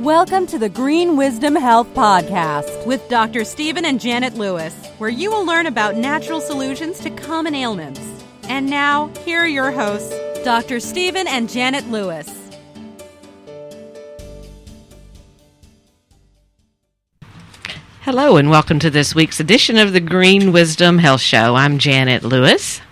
Welcome to the Green Wisdom Health Podcast with Dr. Stephen and Janet Lewis, where you will learn about natural solutions to common ailments. And now, here are your hosts, Dr. Stephen and Janet Lewis. Hello, and welcome to this week's edition of the Green Wisdom Health Show. I'm Janet Lewis.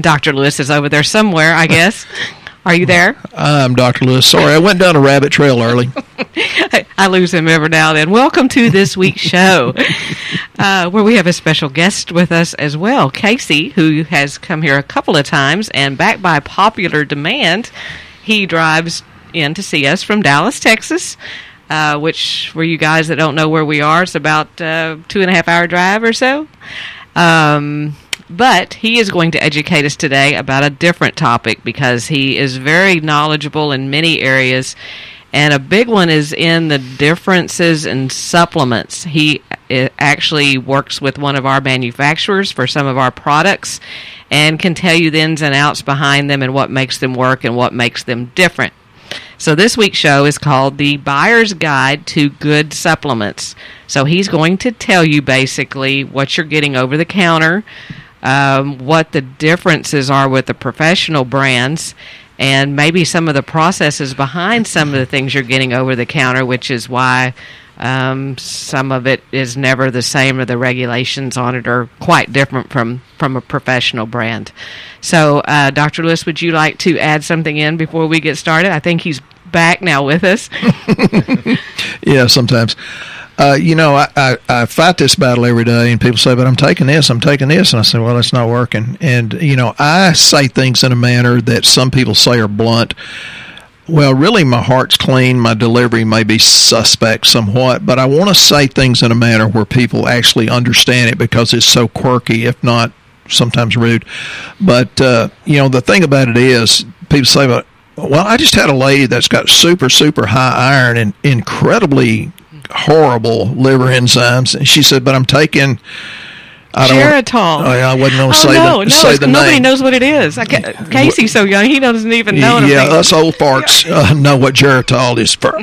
Dr. Lewis is over there somewhere, I guess. Are you there? I'm Dr. Lewis. Sorry, I went down a rabbit trail early. I lose him every now and then. Welcome to this week's show, uh, where we have a special guest with us as well, Casey, who has come here a couple of times, and back by popular demand, he drives in to see us from Dallas, Texas. Uh, which, for you guys that don't know where we are, it's about uh, two and a half hour drive or so. Um, but he is going to educate us today about a different topic because he is very knowledgeable in many areas. And a big one is in the differences in supplements. He uh, actually works with one of our manufacturers for some of our products and can tell you the ins and outs behind them and what makes them work and what makes them different. So this week's show is called The Buyer's Guide to Good Supplements. So he's going to tell you basically what you're getting over the counter, um, what the differences are with the professional brands, and maybe some of the processes behind some of the things you're getting over the counter, which is why um, some of it is never the same, or the regulations on it are quite different from from a professional brand. So, uh, Dr. Lewis, would you like to add something in before we get started? I think he's back now with us. yeah, sometimes. Uh, you know, I, I, I, fight this battle every day, and people say, but I'm taking this, I'm taking this. And I say, well, it's not working. And, you know, I say things in a manner that some people say are blunt. Well, really, my heart's clean. My delivery may be suspect somewhat, but I want to say things in a manner where people actually understand it because it's so quirky, if not sometimes rude. But, uh, you know, the thing about it is, people say, well, I just had a lady that's got super, super high iron and incredibly horrible liver enzymes. And she said, but I'm taking. I don't Geritol. Want, oh, I wasn't going to oh, say no, the, no, say the nobody name. knows what it is. I Casey's so young, he doesn't even know. Yeah, us old farts uh, know what Geritol is for.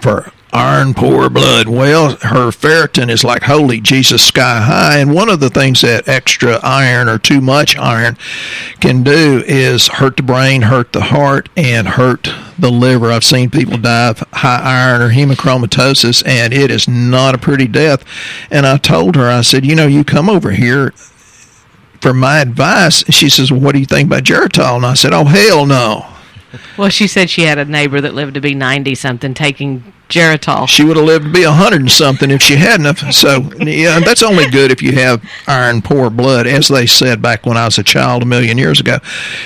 For iron poor blood. Well, her ferritin is like holy Jesus sky high. And one of the things that extra iron or too much iron can do is hurt the brain, hurt the heart, and hurt the liver. I've seen people die of high iron or hemochromatosis, and it is not a pretty death. And I told her, I said, you know, you come over here for my advice. She says, well, what do you think about Geritol? And I said, oh, hell no. Well, she said she had a neighbor that lived to be 90 something taking Geritol. She would have lived to be a hundred and something if she hadn't. So yeah, that's only good if you have iron poor blood, as they said back when I was a child a million years ago.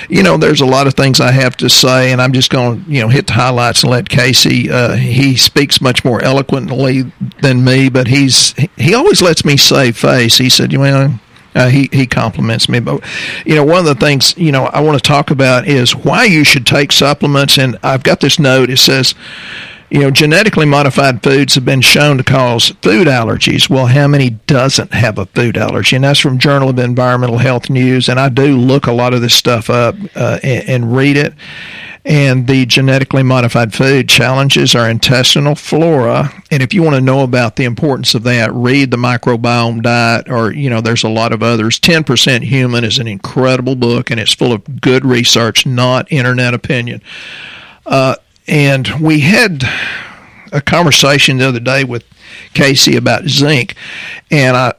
You know, there's a lot of things I have to say, and I'm just going to you know hit the highlights and let Casey. Uh, he speaks much more eloquently than me, but he's he always lets me save face. He said, you know. Uh, he he compliments me, but you know one of the things you know I want to talk about is why you should take supplements. And I've got this note. It says, you know, genetically modified foods have been shown to cause food allergies. Well, how many doesn't have a food allergy? And that's from Journal of Environmental Health News. And I do look a lot of this stuff up uh, and, and read it. And the genetically modified food challenges our intestinal flora. And if you want to know about the importance of that, read the microbiome diet, or, you know, there's a lot of others. 10% Human is an incredible book, and it's full of good research, not internet opinion. Uh, and we had a conversation the other day with Casey about zinc, and I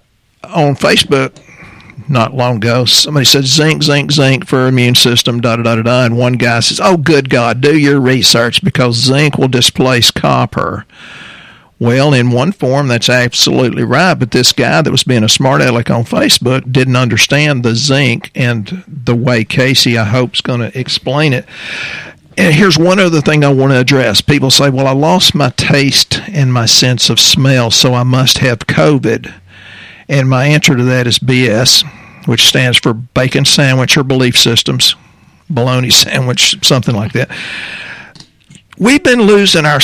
on Facebook not long ago, somebody said zinc, zinc, zinc for immune system, da da da da and one guy says, "Oh, good God, do your research because zinc will displace copper." Well, in one form, that's absolutely right. But this guy that was being a smart aleck on Facebook didn't understand the zinc and the way Casey, I hope, is going to explain it. And here's one other thing I want to address. People say, well, I lost my taste and my sense of smell, so I must have COVID. And my answer to that is BS, which stands for bacon sandwich or belief systems, bologna sandwich, something like that. We've been losing our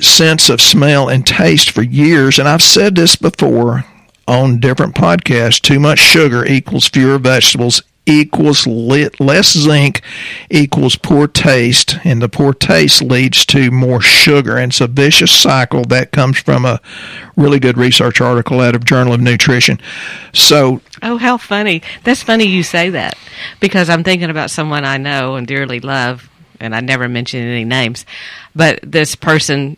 sense of smell and taste for years, and I've said this before on different podcasts too much sugar equals fewer vegetables equals lit, less zinc equals poor taste, and the poor taste leads to more sugar. And it's a vicious cycle that comes from a really good research article out of Journal of Nutrition. So, oh, how funny! That's funny you say that because I'm thinking about someone I know and dearly love, and I never mention any names, but this person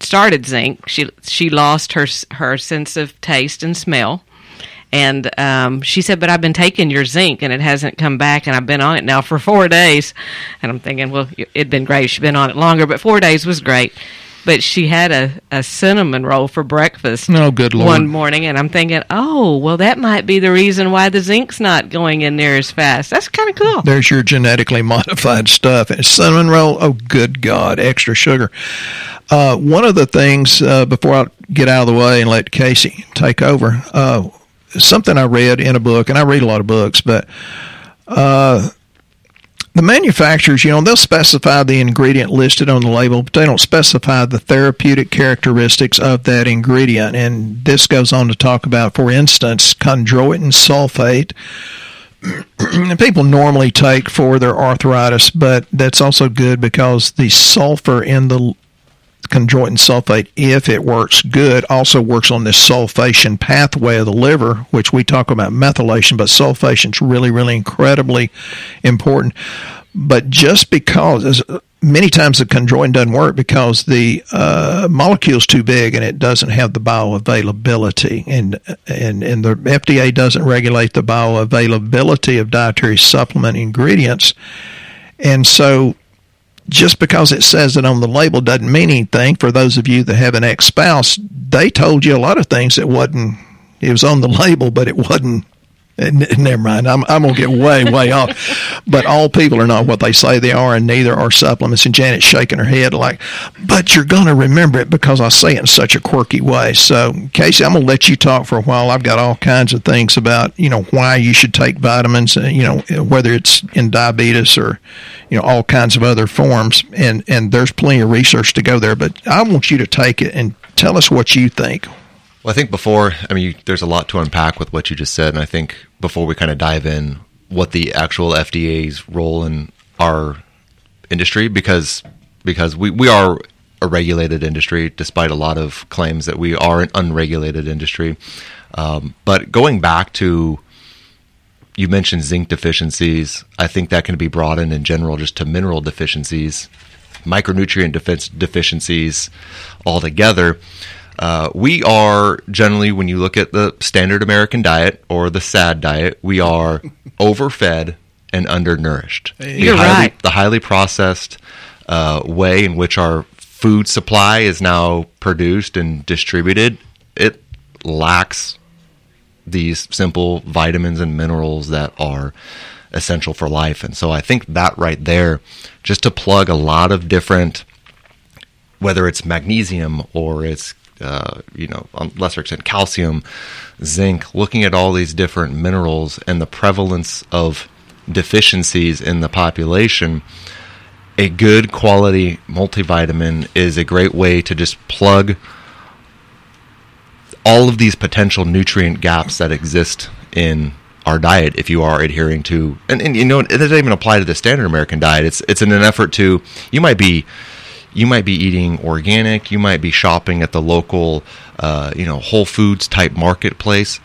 started zinc. She she lost her her sense of taste and smell and um, she said, "But I've been taking your zinc, and it hasn't come back, and I've been on it now for four days." And I'm thinking, well, it'd been great. She'd been on it longer, but four days was great. But she had a, a cinnamon roll for breakfast. Oh, good lord! One morning, and I'm thinking, oh, well, that might be the reason why the zinc's not going in there as fast. That's kind of cool. There's your genetically modified stuff. And cinnamon roll, oh, good God, extra sugar. Uh, one of the things uh, before I get out of the way and let Casey take over. Uh, something I read in a book, and I read a lot of books, but uh, the manufacturers, you know, they'll specify the ingredient listed on the label, but they don't specify the therapeutic characteristics of that ingredient. And this goes on to talk about, for instance, chondroitin sulfate. people normally take for their arthritis, but that's also good because the sulfur in the chondroitin sulfate, if it works good, also works on this sulfation pathway of the liver, which we talk about methylation, but sulfation is really, really incredibly important. But just because, many times the chondroitin doesn't work because the uh, molecule's too big and it doesn't have the bioavailability, and and and the FDA doesn't regulate the bioavailability of dietary supplement ingredients, and so just because it says it on the label doesn't mean anything. For those of you that have an ex spouse, they told you a lot of things that wasn't. It was on the label, but it wasn't Never mind. I'm, I'm going to get way, way off. But all people are not what they say they are, and neither are supplements. And Janet's shaking her head like, but you're going to remember it because I say it in such a quirky way. So, Casey, I'm going to let you talk for a while. I've got all kinds of things about, you know, why you should take vitamins, uh, you know, whether it's in diabetes or, you know, all kinds of other forms. And, and there's plenty of research to go there. But I want you to take it and tell us what you think. Well, I think before, I mean, you, there's a lot to unpack with what you just said, and I think before we kind of dive in, what the actual FDA's role in our industry, because because we, we are a regulated industry, despite a lot of claims that we are an unregulated industry. Um, but going back to you mentioned zinc deficiencies. I think that can be broadened in general just to mineral deficiencies, micronutrient deficiencies altogether. Uh, we are generally, when you look at the standard American diet or the SAD diet, we are overfed and undernourished. You're the highly, right. The highly processed uh, way in which our food supply is now produced and distributed, it lacks these simple vitamins and minerals that are essential for life. And so I think that right there, just to plug a lot of different, whether it's magnesium or it's uh, you know, on lesser extent, calcium, zinc, looking at all these different minerals and the prevalence of deficiencies in the population, a good quality multivitamin is a great way to just plug all of these potential nutrient gaps that exist in our diet if you are adhering to and, and you know it doesn't even apply to the standard American diet. It's it's in an effort to you might be you might be eating organic, you might be shopping at the local, uh, you know, Whole Foods type marketplace.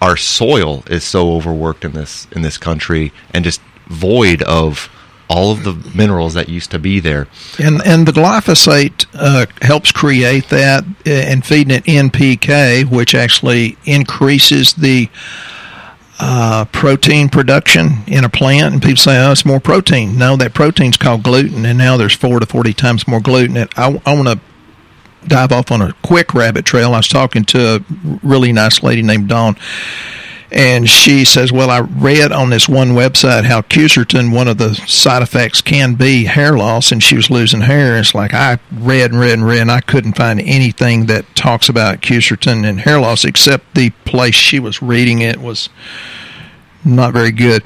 Our soil is so overworked in this in this country and just void of all of the minerals that used to be there. And and the glyphosate uh, helps create that uh, and feeding it NPK, which actually increases the uh, protein production in a plant, and people say, "Oh, it's more protein." No, that protein's called gluten, and now there's four to forty times more gluten. And I, I want to dive off on a quick rabbit trail. I was talking to a really nice lady named Dawn, and she says, "Well, I read on this one website how quercetin, one of the side effects, can be hair loss, and she was losing hair. It's like I read and read and read, and I couldn't find anything that talks about quercetin and hair loss except the place she was reading it was not very good."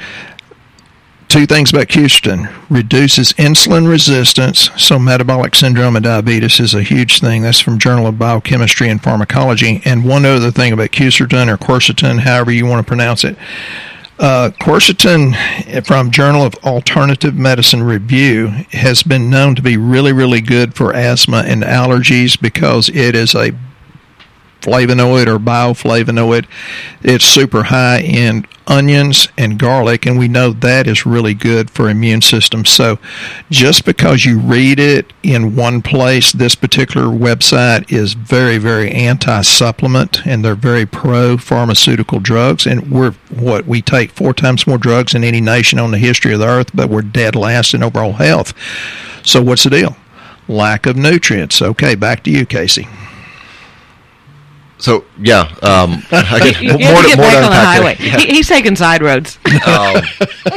Two things about quercetin reduces insulin resistance, so metabolic syndrome and diabetes is a huge thing. That's from Journal of Biochemistry and Pharmacology. And one other thing about quercetin or quercetin, however you want to pronounce it, Uh, quercetin from Journal of Alternative Medicine Review has been known to be really, really good for asthma and allergies because it is a flavonoid or bioflavonoid. It's super high in onions and garlic, and we know that is really good for immune system. So, just because you read it in one place, this particular website is very, very anti-supplement, and they're very pro-pharmaceutical drugs. And we're what we take four times more drugs than any nation on the history of the earth, but we're dead last in overall health. So, what's the deal? Lack of nutrients. Okay, back to you, Casey. So yeah, um, I you, you more, to, get more back on the highway. Yeah. He, he's taking side roads. um,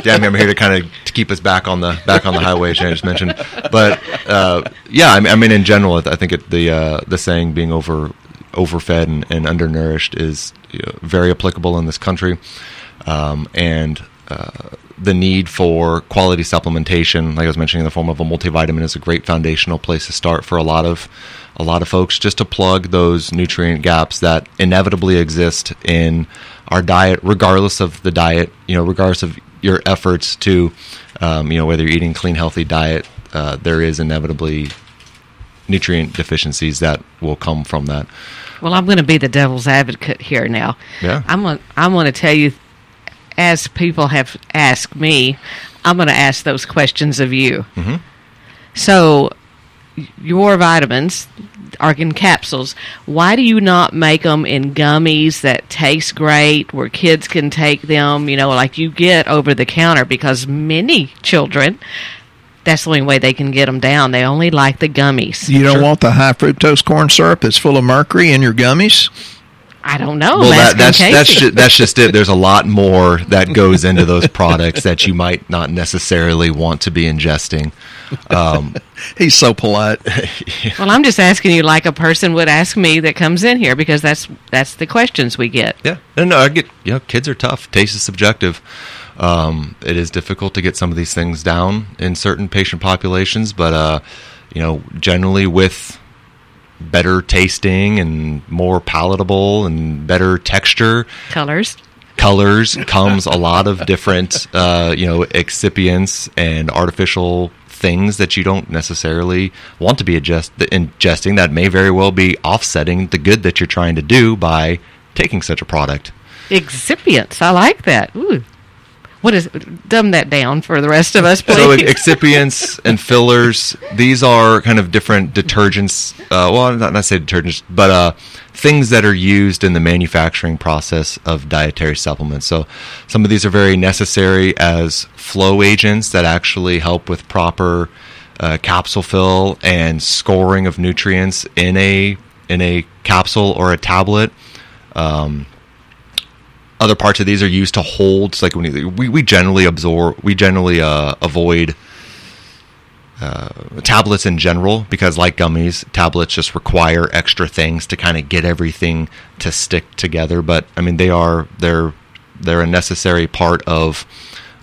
yeah, I mean, I'm here to kind of to keep us back on the back on the highway, as I just mentioned. But uh, yeah, I mean, I mean, in general, I think it, the uh, the saying being over overfed and, and undernourished is you know, very applicable in this country, um, and. Uh, the need for quality supplementation, like I was mentioning, in the form of a multivitamin, is a great foundational place to start for a lot of a lot of folks just to plug those nutrient gaps that inevitably exist in our diet, regardless of the diet, you know, regardless of your efforts to, um, you know, whether you're eating clean, healthy diet, uh, there is inevitably nutrient deficiencies that will come from that. Well, I'm going to be the devil's advocate here now. Yeah. I'm going, I'm going to tell you, as people have asked me, I'm going to ask those questions of you. Mm-hmm. So your vitamins are in capsules. Why do you not make them in gummies that taste great, where kids can take them, you know, like you get over the counter? Because many children, that's the only way they can get them down. They only like the gummies. You don't sure. want the high fructose corn syrup that's full of mercury in your gummies? I don't know. Well, that, that's that's just, that's just it. There's a lot more that goes into those products that you might not necessarily want to be ingesting. Um, He's so polite. well, I'm just asking you like a person would ask me that comes in here because that's that's the questions we get. Yeah, no, no, I get. You know, kids are tough. Taste is subjective. Um, it is difficult to get some of these things down in certain patient populations, but uh, you know, generally with better tasting and more palatable and better texture. Colors. Colors comes a lot of different, uh, you know, excipients and artificial things that you don't necessarily want to be ingesting that may very well be offsetting the good that you're trying to do by taking such a product. Excipients, I like that. Ooh what is dumb that down for the rest of us please. so excipients and fillers these are kind of different detergents uh, well not not say detergents but uh, things that are used in the manufacturing process of dietary supplements. So some of these are very necessary as flow agents that actually help with proper uh, capsule fill and scoring of nutrients in a in a capsule or a tablet. Um, other parts of these are used to hold. Like when you, we we generally absorb, we generally uh, avoid uh, tablets in general because, like gummies, tablets just require extra things to kind of get everything to stick together. But I mean, they are they're they're a necessary part of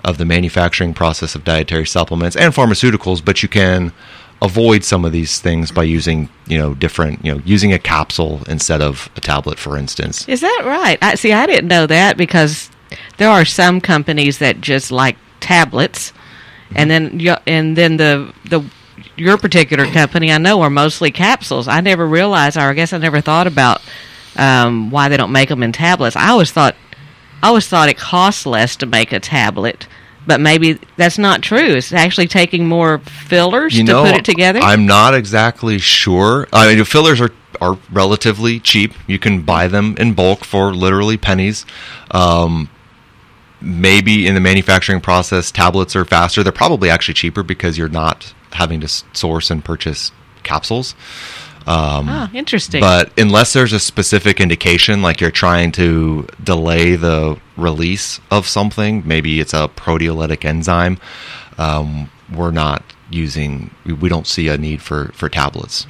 of the manufacturing process of dietary supplements and pharmaceuticals. But you can avoid some of these things by using you know different you know using a capsule instead of a tablet for instance. Is that right? I see i didn't know that because there are some companies that just like tablets mm-hmm. and then and then the the your particular company i know are mostly capsules. I never realized or i guess i never thought about um, why they don't make them in tablets. I always thought i always thought it costs less to make a tablet but maybe that's not true. It's actually taking more fillers you to know, put it together. I'm not exactly sure. I mean, fillers are are relatively cheap. You can buy them in bulk for literally pennies. Um, maybe in the manufacturing process, tablets are faster. They're probably actually cheaper because you're not having to source and purchase capsules. Um, oh, interesting. But unless there's a specific indication, like you're trying to delay the release of something, maybe it's a proteolytic enzyme, um, we're not using, we don't see a need for, for tablets.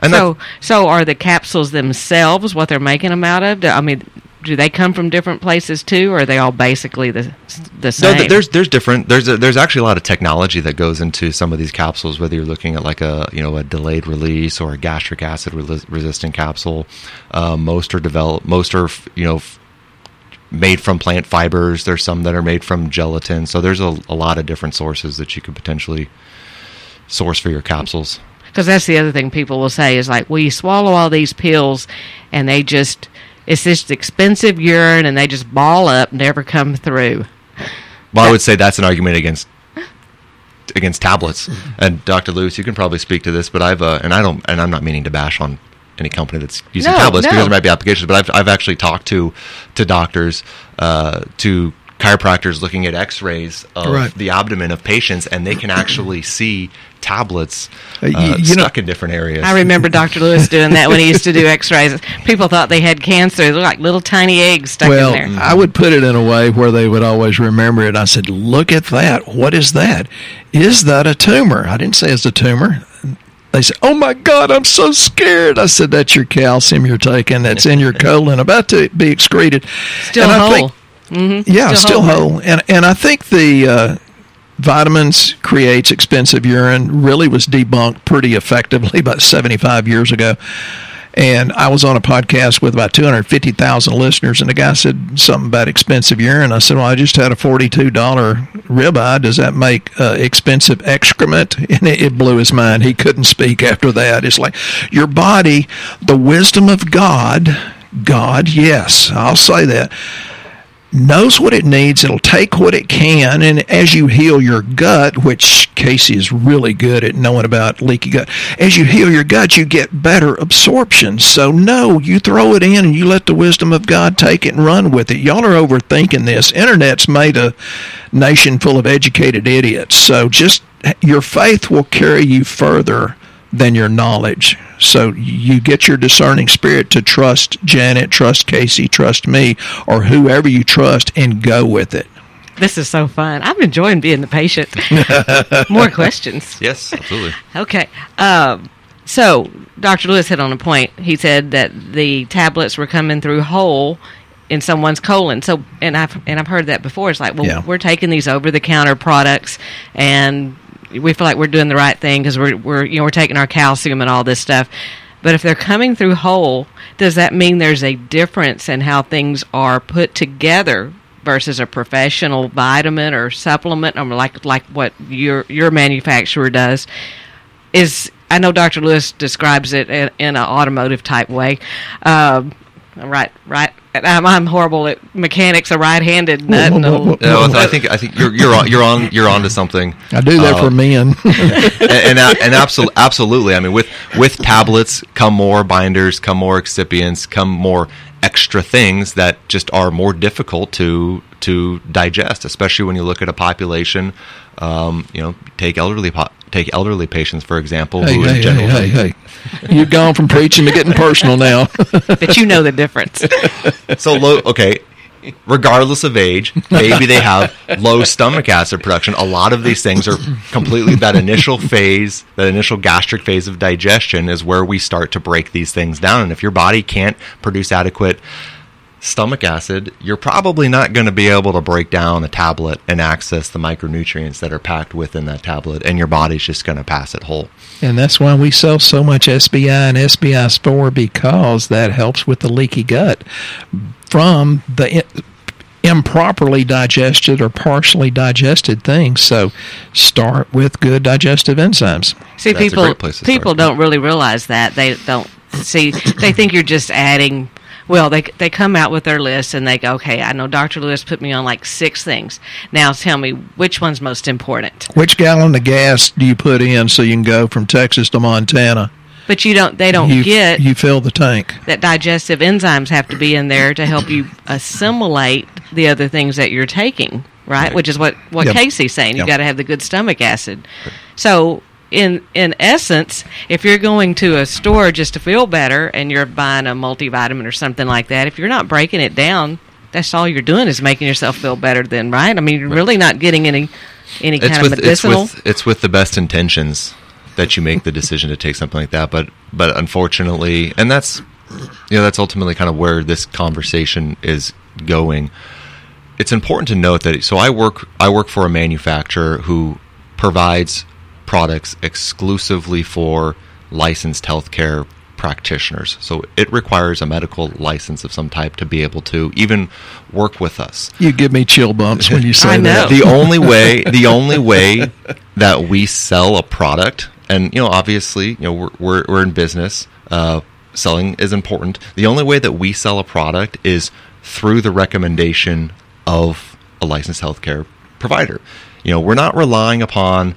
And so, so are the capsules themselves what they're making them out of? I mean, do they come from different places too, or are they all basically the the same? No, there's there's different. There's a, there's actually a lot of technology that goes into some of these capsules. Whether you're looking at like a you know a delayed release or a gastric acid resistant capsule, uh, most are developed. Most are you know made from plant fibers. There's some that are made from gelatin. So there's a, a lot of different sources that you could potentially source for your capsules. Because that's the other thing people will say is like, well, you swallow all these pills and they just, it's just expensive urine and they just ball up, never come through. Well, I would say that's an argument against against tablets. And Dr. Lewis, you can probably speak to this, but I've uh, and I don't and I'm not meaning to bash on any company that's using No, tablets no. because there might be applications. But I've I've actually talked to to doctors, uh, to chiropractors looking at X-rays of Right. the abdomen of patients, and they can actually see tablets Uh, uh, you- you know- stuck in different areas. I remember Dr. Lewis doing that when he used to do x-rays. People thought they had cancer. They were like little tiny eggs stuck well, in there. I would put it in a way where they would always remember it. I said, "Look at that! What is that? Is that a tumor?" I didn't say it's a tumor. They said, "Oh my God, I'm so scared." I said, "That's your calcium you're taking. That's in your colon, about to be excreted." Still And I whole. think- yeah, Still still, whole. whole. And and I think the uh, vitamins creates expensive urine really was debunked pretty effectively about 75 years ago. And I was on a podcast with about 250,000 listeners, and the guy said something about expensive urine. I said, Well, I just had a $42 ribeye. Does that make uh, expensive excrement? And it, it blew his mind. He couldn't speak after that. It's like your body, the wisdom of God, God, yes, I'll say that knows what it needs. It'll take what it can. And as you heal your gut, which Casey is really good at knowing about leaky gut, as you heal your gut, you get better absorption. So, no, you throw it in and you let the wisdom of God take it and run with it. Y'all are overthinking this. Internet's made a nation full of educated idiots. So, just your faith will carry you further than your knowledge. So you get your discerning spirit to trust Janet, trust Casey, trust me, or whoever you trust, and go with it. This is so fun. I'm enjoying being the patient. More questions. yes, absolutely. Okay. Um, so, Dr. Lewis hit on a point. He said that the tablets were coming through whole in someone's colon. So, and I've and I've heard that before. It's like, well, Yeah. we're taking these over the counter products, and we feel like we're doing the right thing because we're we're you know we're taking our calcium and all this stuff. But if they're coming through whole, does that mean there's a difference in how things are put together versus a professional vitamin or supplement, or like like what your your manufacturer does? is I know Dr. Lewis describes it in, in an automotive type way. Um, right, right. I'm, I'm horrible at mechanics. A right-handed nut. whoa, and a- whoa, whoa. No, I think I think you're you're on you're on you're on to something. I do that Uh, for men. and and, and absolutely, absolutely. I mean, with with tablets come more binders, come more excipients, come more extra things that just are more difficult to to digest, especially when you look at a population. Um, you know, take elderly po- take elderly patients for example, hey, who hey, in general. hey, hey, hey. You've gone from preaching to getting personal now. but you know the difference. So low. Okay. Regardless of age, maybe they have low stomach acid production. A lot of these things are completely that initial phase, that initial gastric phase of digestion is where we start to break these things down. And if your body can't produce adequate stomach acid, you're probably not going to be able to break down a tablet and access the micronutrients that are packed within that tablet, and your body's just going to pass it whole. And that's why we sell so much SBI and SBI Spore because that helps with the leaky gut from the improperly digested or partially digested things. So start with good digestive enzymes. See, That's a people great place to people start. don't really realize that. They don't see. They think you're just adding. Well, they they come out with their list and they go, okay, I know Dr. Lewis put me on like six things. Now tell me which one's most important. Which gallon of gas do you put in so you can go from Texas to Montana? But you don't. They don't you, get you fill the tank. that digestive enzymes have to be in there to help you assimilate the other things that you're taking, right? Which is what what Yep. Casey's saying. You Yep. got to have the good stomach acid. So in in essence, if you're going to a store just to feel better and you're buying a multivitamin or something like that, if you're not breaking it down, that's all you're doing is making yourself feel better. Then, right? I mean, you're really not getting any any it's kind with of medicinal. it's with it's with the best intentions that you make the decision to take something like that but but unfortunately and that's you know that's ultimately kind of where this conversation is going it's important to note that so I work I work for a manufacturer who provides products exclusively for licensed healthcare practitioners. So it requires a medical license of some type to be able to even work with us. You give me chill bumps when you say I that. The only way, the only way that we sell a product, and you know, obviously, you know, we're we're, we're in business. Uh, selling is important. The only way that we sell a product is through the recommendation of a licensed healthcare provider. You know, we're not relying upon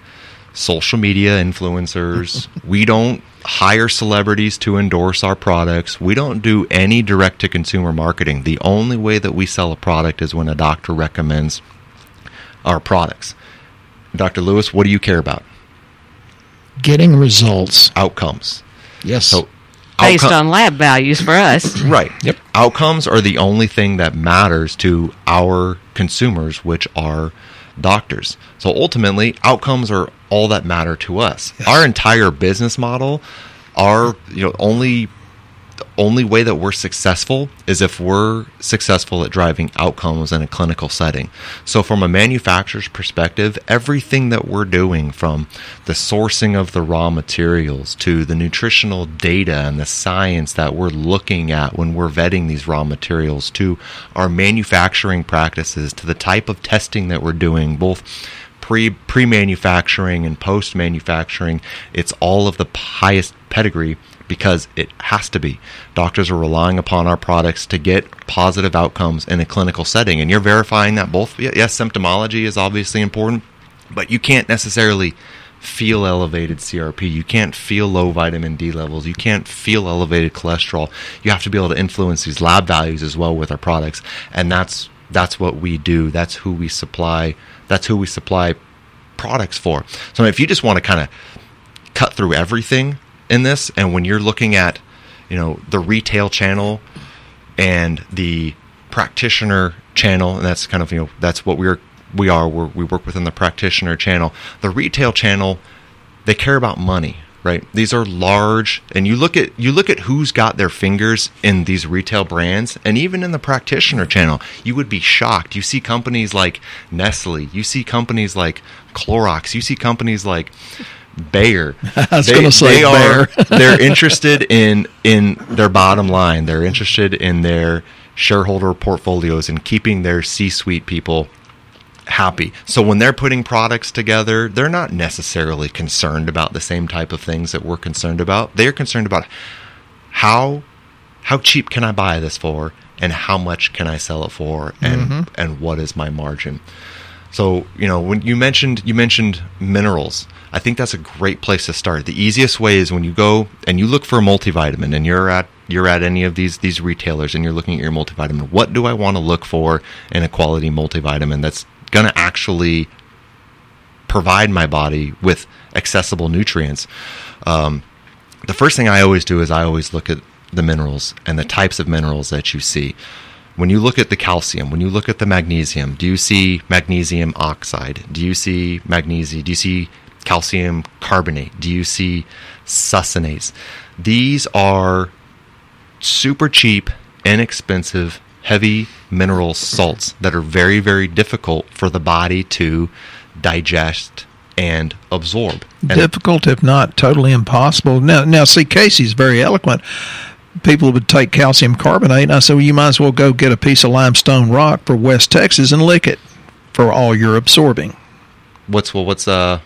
social media influencers. we don't hire celebrities to endorse our products. We don't do any direct to consumer marketing. The only way that we sell a product is when a doctor recommends our products. Dr. Lewis, what do you care about? Getting results. Outcomes. Yes. So Based outcome- on lab values for us. Right. Yep. Outcomes are the only thing that matters to our consumers, which are doctors. So ultimately, outcomes are all that matter to us. Our entire business model, our you know only the only way that we're successful is if we're successful at driving outcomes in a clinical setting. So, from a manufacturer's perspective, everything that we're doing from the sourcing of the raw materials to the nutritional data and the science that we're looking at when we're vetting these raw materials to our manufacturing practices to the type of testing that we're doing, both pre pre manufacturing and post manufacturing, it's all of the highest pedigree because it has to be. Doctors are relying upon our products to get positive outcomes in a clinical setting, and you're verifying that both. Yes, symptomology is obviously important, but you can't necessarily feel elevated CRP. You can't feel low vitamin D levels. You can't feel elevated cholesterol. You have to be able to influence these lab values as well with our products, and that's that's what we do. That's who we supply. That's who we supply products for. So if you just want to kind of cut through everything in this, and when you're looking at, you know, the retail channel and the practitioner channel, and that's kind of you know that's what we're we are. We're, we work within the practitioner channel. The retail channel, they care about money, right? These are large, and you look at you look at who's got their fingers in these retail brands, and even in the practitioner channel, you would be shocked. You see companies like Nestle, you see companies like Clorox, you see companies like Bayer. I was gonna say they are they're interested in in their bottom line. They're interested in their shareholder portfolios and keeping their C-suite people happy. So when they're putting products together, they're not necessarily concerned about the same type of things that we're concerned about. They're concerned about how how cheap can I buy this for and how much can I sell it for and mm-hmm. and what is my margin. So, you know, when you mentioned you mentioned minerals, I think that's a great place to start. The easiest way is when you go and you look for a multivitamin and you're at you're at any of these these retailers and you're looking at your multivitamin. What do I want to look for in a quality multivitamin that's going to actually provide my body with accessible nutrients? Um, the first thing I always do is I always look at the minerals and the types of minerals that you see. When you look at the calcium, when you look at the magnesium, do you see magnesium oxide? Do you see magnesium? Do you see calcium carbonate? Do you see succinates? These are super cheap, inexpensive, heavy mineral salts that are very, very difficult for the body to digest and absorb. And Difficult, if not totally impossible. Now, now, see, Casey's very eloquent. People would take calcium carbonate, and I said, well, you might as well go get a piece of limestone rock for West Texas and lick it for all you're absorbing. what's well, what's uh,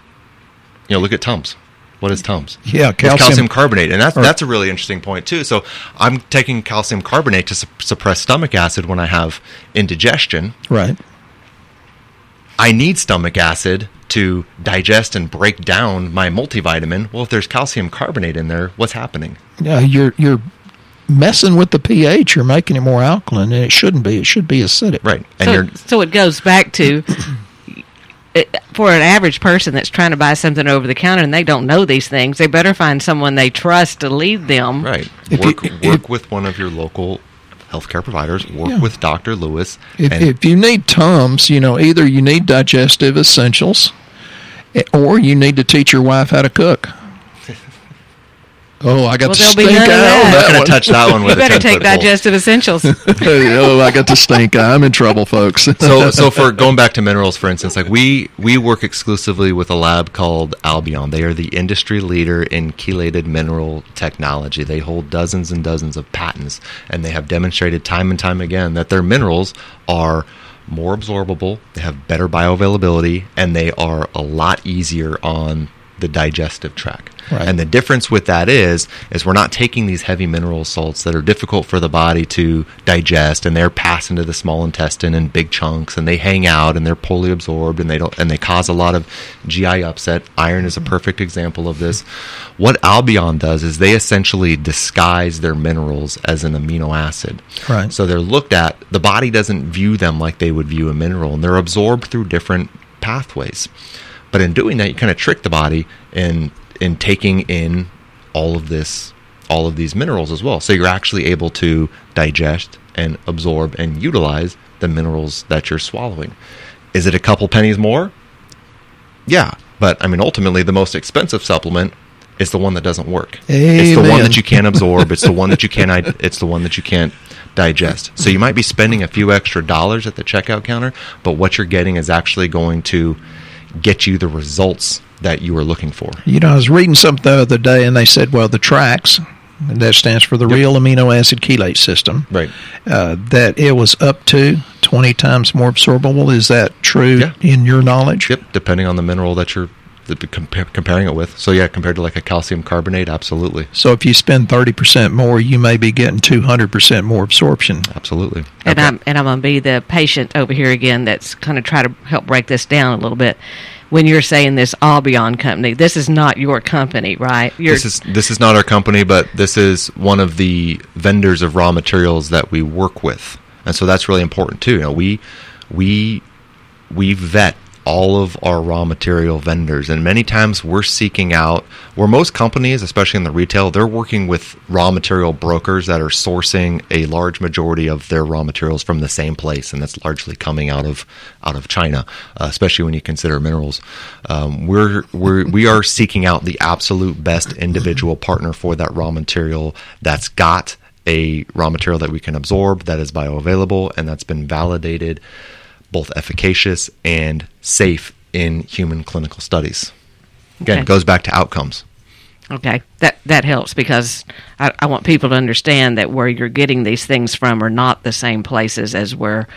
you know, look at Tums. What is Tums? Yeah, It's calcium. calcium carbonate, and that's Or- that's a really interesting point too. So I'm taking calcium carbonate to su- suppress stomach acid when I have indigestion. Right. I need stomach acid to digest and break down my multivitamin. Well, if there's calcium carbonate in there, what's happening? Yeah, you're you're messing with the pH. You're making it more alkaline, and it shouldn't be. It should be acidic. Right, and so, you're so it goes back to it, for an average person that's trying to buy something over the counter and they don't know these things, they better find someone they trust to lead them. right. If work you- work if- with one of your local healthcare providers. Work Yeah. with Doctor Lewis. If, if you need Tums, you know, either you need digestive essentials, eh, or you need to teach your wife how to cook. Oh, I got Well, the there'll be stink eye I'm not going to touch that one You with a better 10 take foot pole. digestive essentials. oh, I got the stink eye. I'm in trouble, folks. so so for going back to minerals for instance like we we work exclusively with a lab called Albion they are the industry leader in chelated mineral technology they hold dozens and dozens of patents and they have demonstrated time and time again that their minerals are more absorbable they have better bioavailability and they are a lot easier on the digestive tract Right. and the difference with that is is we're not taking these heavy mineral salts that are difficult for the body to digest and they're passing to the small intestine in big chunks and they hang out and they're poorly absorbed and they don't and they cause a lot of GI upset. Iron is a perfect example of this. What Albion does is they essentially disguise their minerals as an amino acid. Right. So they're looked at the body doesn't view them like they would view a mineral and they're absorbed through different pathways. But in doing that, you kind of trick the body in in taking in all of this, all of these minerals as well. So you're actually able to digest and absorb and utilize the minerals that you're swallowing. Is it a couple pennies more? Yeah, but I mean, ultimately, the most expensive supplement is the one that doesn't work. It's the one that you can't absorb. It's the one that you can't. It's the one that you can't digest. So you might be spending a few extra dollars at the checkout counter, but what you're getting is actually going to get you the results that you were looking for. You know, I was reading something the other day, and they said, well, the TRAACS, and that stands for the real amino acid chelate system, Right. uh, that it was up to 20 times more absorbable. Is that true Yeah. in your knowledge? Yep. Depending on the mineral that you're compa- comparing it with. So yeah, compared to like a calcium carbonate, absolutely, So if you spend 30% more, you may be getting 200% more absorption. absolutely. And Okay. I'm and I'm gonna be the patient over here again. That's kind of try to help break this down a little bit. When you're saying this Albion company, this is not your company, right? You're, this is this is not our company, but this is one of the vendors of raw materials that we work with, and so that's really important too. You know, we we we vet all of our raw material vendors, and many times we're seeking out where most companies, especially in the retail, they're working with raw material brokers that are sourcing a large majority of their raw materials from the same place, and that's largely coming out of out of China, uh, especially when you consider minerals. Um, we're we're we are seeking out the absolute best individual partner for that raw material that's got a raw material that we can absorb that is bioavailable and that's been validated both efficacious and safe in human clinical studies. Again, Okay. it goes back to outcomes. Okay, that that helps because I, I want people to understand that where you're getting these things from are not the same places as where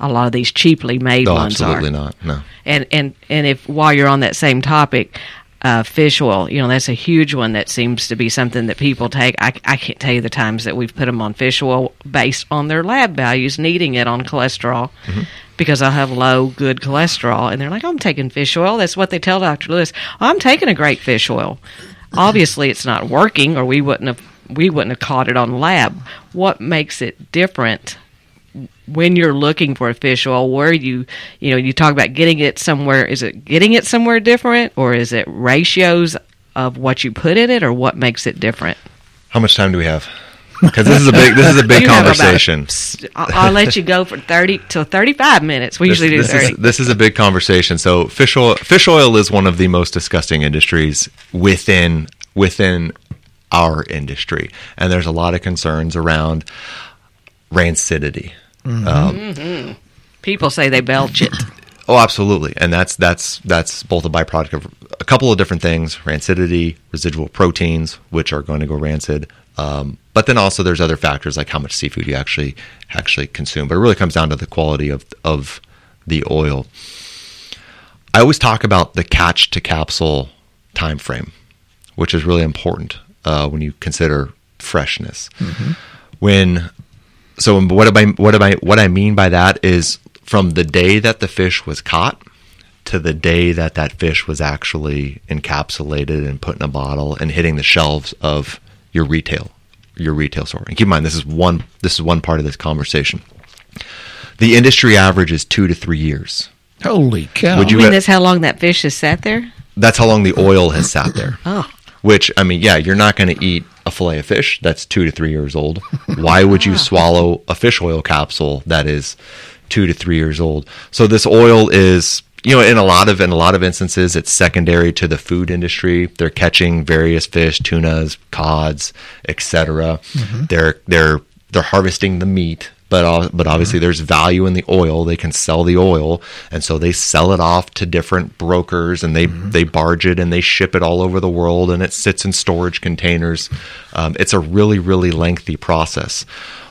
a lot of these cheaply made No, ones absolutely are. Absolutely not. No. And and and if while you're on that same topic, uh, fish oil, you know, that's a huge one that seems to be something that people take. I, I can't tell you the times that we've put them on fish oil based on their lab values, needing it on cholesterol. Because I have low, good cholesterol, and they're like, "I'm taking fish oil." That's what they tell Dr. Lewis. I'm taking a great fish oil. Obviously, it's not working, or we wouldn't have we wouldn't have caught it on lab. What makes it different when you're looking for a fish oil, where you, you know, you talk about getting it somewhere, is it getting it somewhere different or is it ratios of what you put in it or what makes it different? How much time do we have? Because this is a big this is a big You about- conversation. I'll, I'll let you go for 30 to 35 minutes. We This, usually do this 30. is, this is a big conversation. So fish oil fish oil is one of the most disgusting industries within within our industry, and there's a lot of concerns around rancidity. Um, People say they belch it. Oh, absolutely, and that's that's that's both a byproduct of a couple of different things: rancidity, residual proteins, which are going to go rancid. Um, but then also there's other factors like how much seafood you actually actually consume. But it really comes down to the quality of of the oil. I always talk about the catch to capsule time frame, which is really important uh, when you consider freshness. When so what am I what am I what I mean by that is from the day that the fish was caught to the day that that fish was actually encapsulated and put in a bottle and hitting the shelves of your retail your retail store. And keep in mind this is one this is one part of this conversation. The industry average is 2 to 3 years. Holy cow. Would You you- mean that's how long that fish has sat there? That's how long the oil has sat there. Oh. Which I mean, yeah, you're not going to eat a fillet of fish that's two to three years old. Why would you ah. swallow a fish oil capsule that is two to three years old? So this oil is you know, in a lot of in a lot of instances, it's secondary to the food industry. They're catching various fish, tunas, cods, etc. Mm-hmm. They're they're they're harvesting the meat, but but obviously mm-hmm. there's value in the oil. They can sell the oil, and so they sell it off to different brokers, and they mm-hmm. they barge it and they ship it all over the world, and it sits in storage containers. Um, it's a really really lengthy process.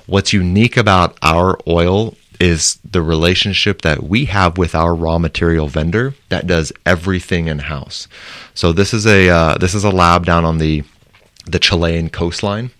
What's unique about our oil is the relationship that we have with our raw material vendor that does everything in house. So this is a uh, this is a lab down on the the Chilean coastline.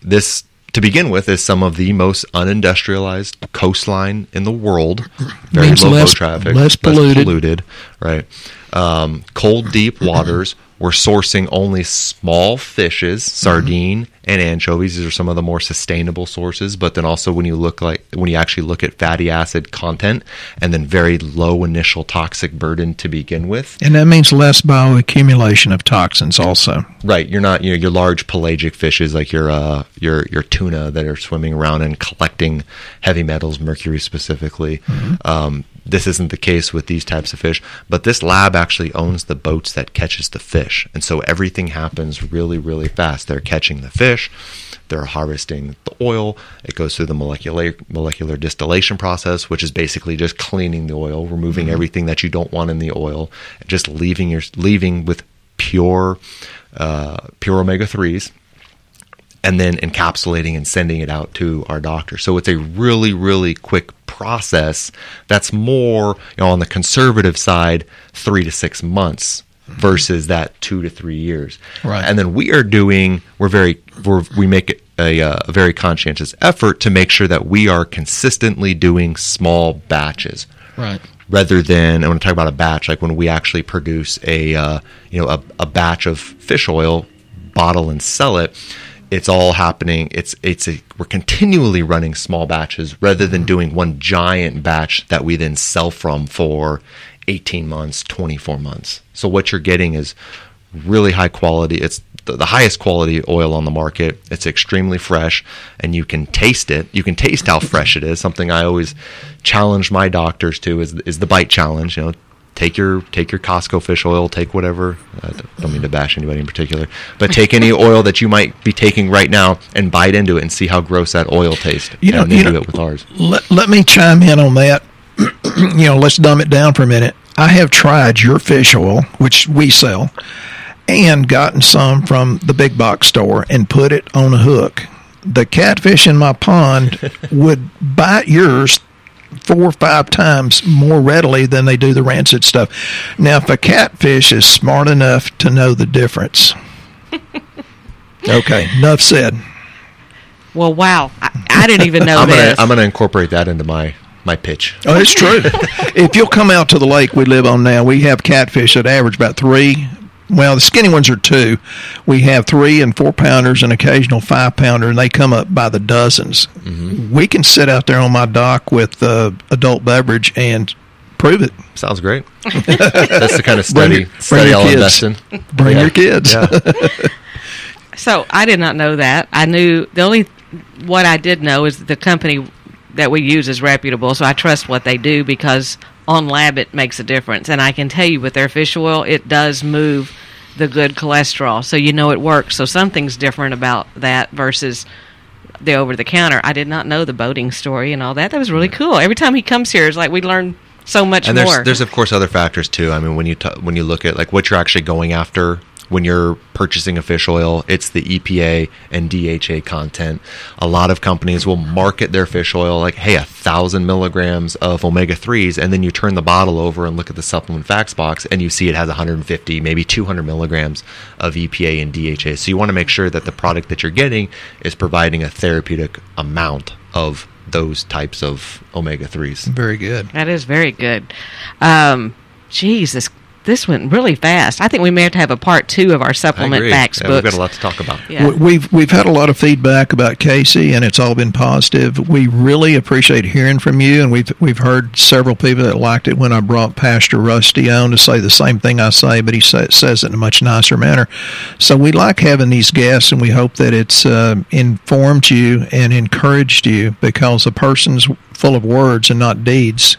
This to begin with is some of the most unindustrialized coastline in the world. Very Means low flow less- traffic, less polluted. polluted, right? Um, cold, deep waters. We're sourcing only small fishes, sardine and anchovies. These are some of the more sustainable sources. But then also when you look like when you actually look at fatty acid content, and then very low initial toxic burden to begin with. And that means less bioaccumulation of toxins also. Right, you're not you know your large pelagic fishes like your uh your your tuna that are swimming around and collecting heavy metals, mercury specifically. Um, this isn't the case with these types of fish, but this lab actually owns the boats that catches the fish, and so everything happens really really fast. They're catching the fish, they're harvesting the oil. It goes through the molecular molecular distillation process, which is basically just cleaning the oil, removing everything that you don't want in the oil, and just leaving your leaving with pure uh, pure omega threes, and then encapsulating and sending it out to our doctor. So it's a really really quick process. That's more you know, on the conservative side, three to six months. Versus that two to three years, Right. And then we are doing. We're very. We're, we make it a, uh, a very conscientious effort to make sure that we are consistently doing small batches Right. rather than I want to talk about a batch like when we actually produce a uh, you know a, a batch of fish oil bottle and sell it it's all happening. It's it's a, we're continually running small batches rather than doing one giant batch that we then sell from for 18 months 24 months. So what you're getting is really high quality. It's the, the highest quality oil on the market. It's extremely fresh and you can taste it. You can taste how fresh it is. Something i always challenge my doctors to is is the bite challenge you know take your take your Costco fish oil take whatever I don't mean to bash anybody in particular but take any oil that you might be taking right now and bite into it and see how gross that oil tastes You know- and you do know- it with ours Let, let me chime in on that. you know, let's dumb it down for a minute. I have tried your fish oil, which we sell, and gotten some from the big box store and put it on a hook. The catfish in my pond would bite yours four or five times more readily than they do the rancid stuff. Now, if a catfish is smart enough to know the difference. Okay, enough said. Well, wow. I, I didn't even know I'm gonna. I'm gonna incorporate that into my my pitch Oh, it's true. if you'll come out to the lake we live on now, we have catfish that average about three. Well, the skinny ones are two. We have three and four pounders and occasional five pounder, and they come up by the dozens. We can sit out there on my dock with uh, adult beverage and prove it. sounds great that's the kind of Bring study your- bring study your I'll kids. invest in Bring Yeah. your kids. yeah So I did not know that. I knew the only what I did know is the company that we use is reputable, so I trust what they do because on lab it makes a difference. And I can tell you with their fish oil, it does move the good cholesterol, so you know it works. So something's different about that versus the over the counter. I did not know the boating story and all that. That was really cool. Every time he comes here, it's like we learn so much and more. there's there's of course other factors too. I mean, when you t- when you look at like what you're actually going after when you're purchasing a fish oil, it's the EPA and DHA content. A lot of companies will market their fish oil like, hey, a thousand milligrams of omega threes, and then you turn the bottle over and look at the supplement facts box, and you see it has 150, maybe 200 milligrams of EPA and DHA. So you want to make sure that the product that you're getting is providing a therapeutic amount of those types of omega threes. Very good. That is very good. Um, geez, this this went really fast. I think we may have to have a part two of our supplement agree. facts Yeah, we've got a lot to talk about. Yeah. We- We've we've had a lot of feedback about Casey, and it's all been positive. We really appreciate hearing from you, and we've we've heard several people that liked it when I brought Pastor Rusty on to say the same thing I say, but he sa- says it in a much nicer manner. So we like having these guests, and we hope that it's uh, informed you and encouraged you because a person's full of words and not deeds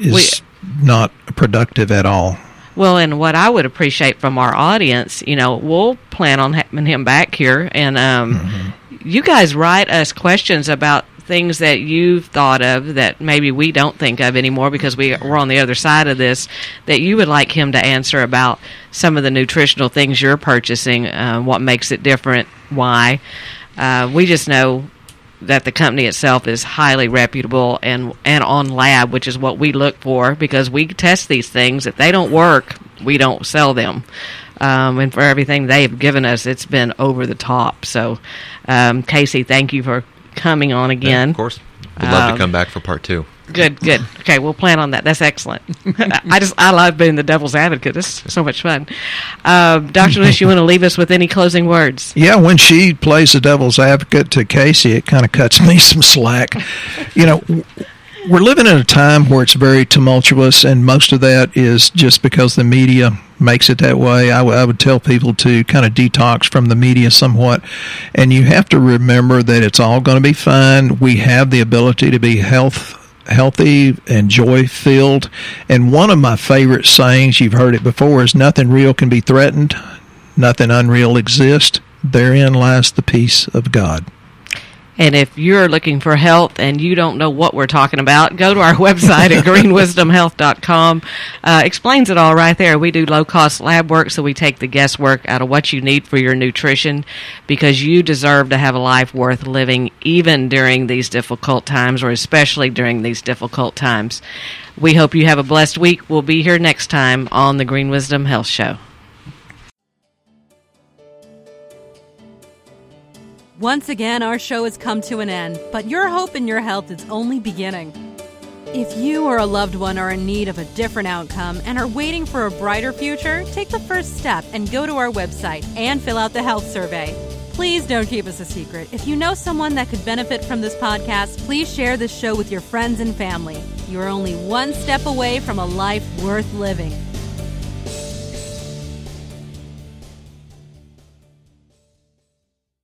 is not productive at all. Well, and what I would appreciate from our audience, you know, we'll plan on having him back here, and um, mm-hmm. you guys write us questions about things that you've thought of that maybe we don't think of anymore because we, we're on the other side of this that you would like him to answer about some of the nutritional things you're purchasing, uh, what makes it different, why. Uh, we just know that the company itself is highly reputable and and on lab, which is what we look for because we test these things. If they don't work, we don't sell them. Um, and for everything they've given us, it's been over the top. So, um, Casey, thank you for coming on again. Yeah, of course. Would love um, to come back for part two. Good, good. Okay, we'll plan on that. That's excellent. I just I love being the devil's advocate. It's so much fun. Uh, Dr. Lewis, you want to leave us with any closing words? Yeah, when she plays the devil's advocate to Casey, it kind of cuts me some slack. You know, we're living in a time where it's very tumultuous, and most of that is just because the media makes it that way. I, w- I would tell people to kind of detox from the media somewhat, and you have to remember that it's all going to be fine. We have the ability to be health healthy and joy filled. And one of my favorite sayings, you've heard it before, is nothing real can be threatened, nothing unreal exists. Therein lies the peace of God. And if you're looking for health and you don't know what we're talking about, go to our website at greenwisdomhealth.com. Uh, explains it all right there. We do low cost lab work, so we take the guesswork out of what you need for your nutrition because you deserve to have a life worth living even during these difficult times or especially during these difficult times. We hope you have a blessed week. We'll be here next time on the Green Wisdom Health Show. Once again, our show has come to an end, but your hope in your health is only beginning. If you or a loved one are in need of a different outcome and are waiting for a brighter future, take the first step and go to our website and fill out the health survey. Please don't keep us a secret. If you know someone that could benefit from this podcast, please share this show with your friends and family. You are only one step away from a life worth living.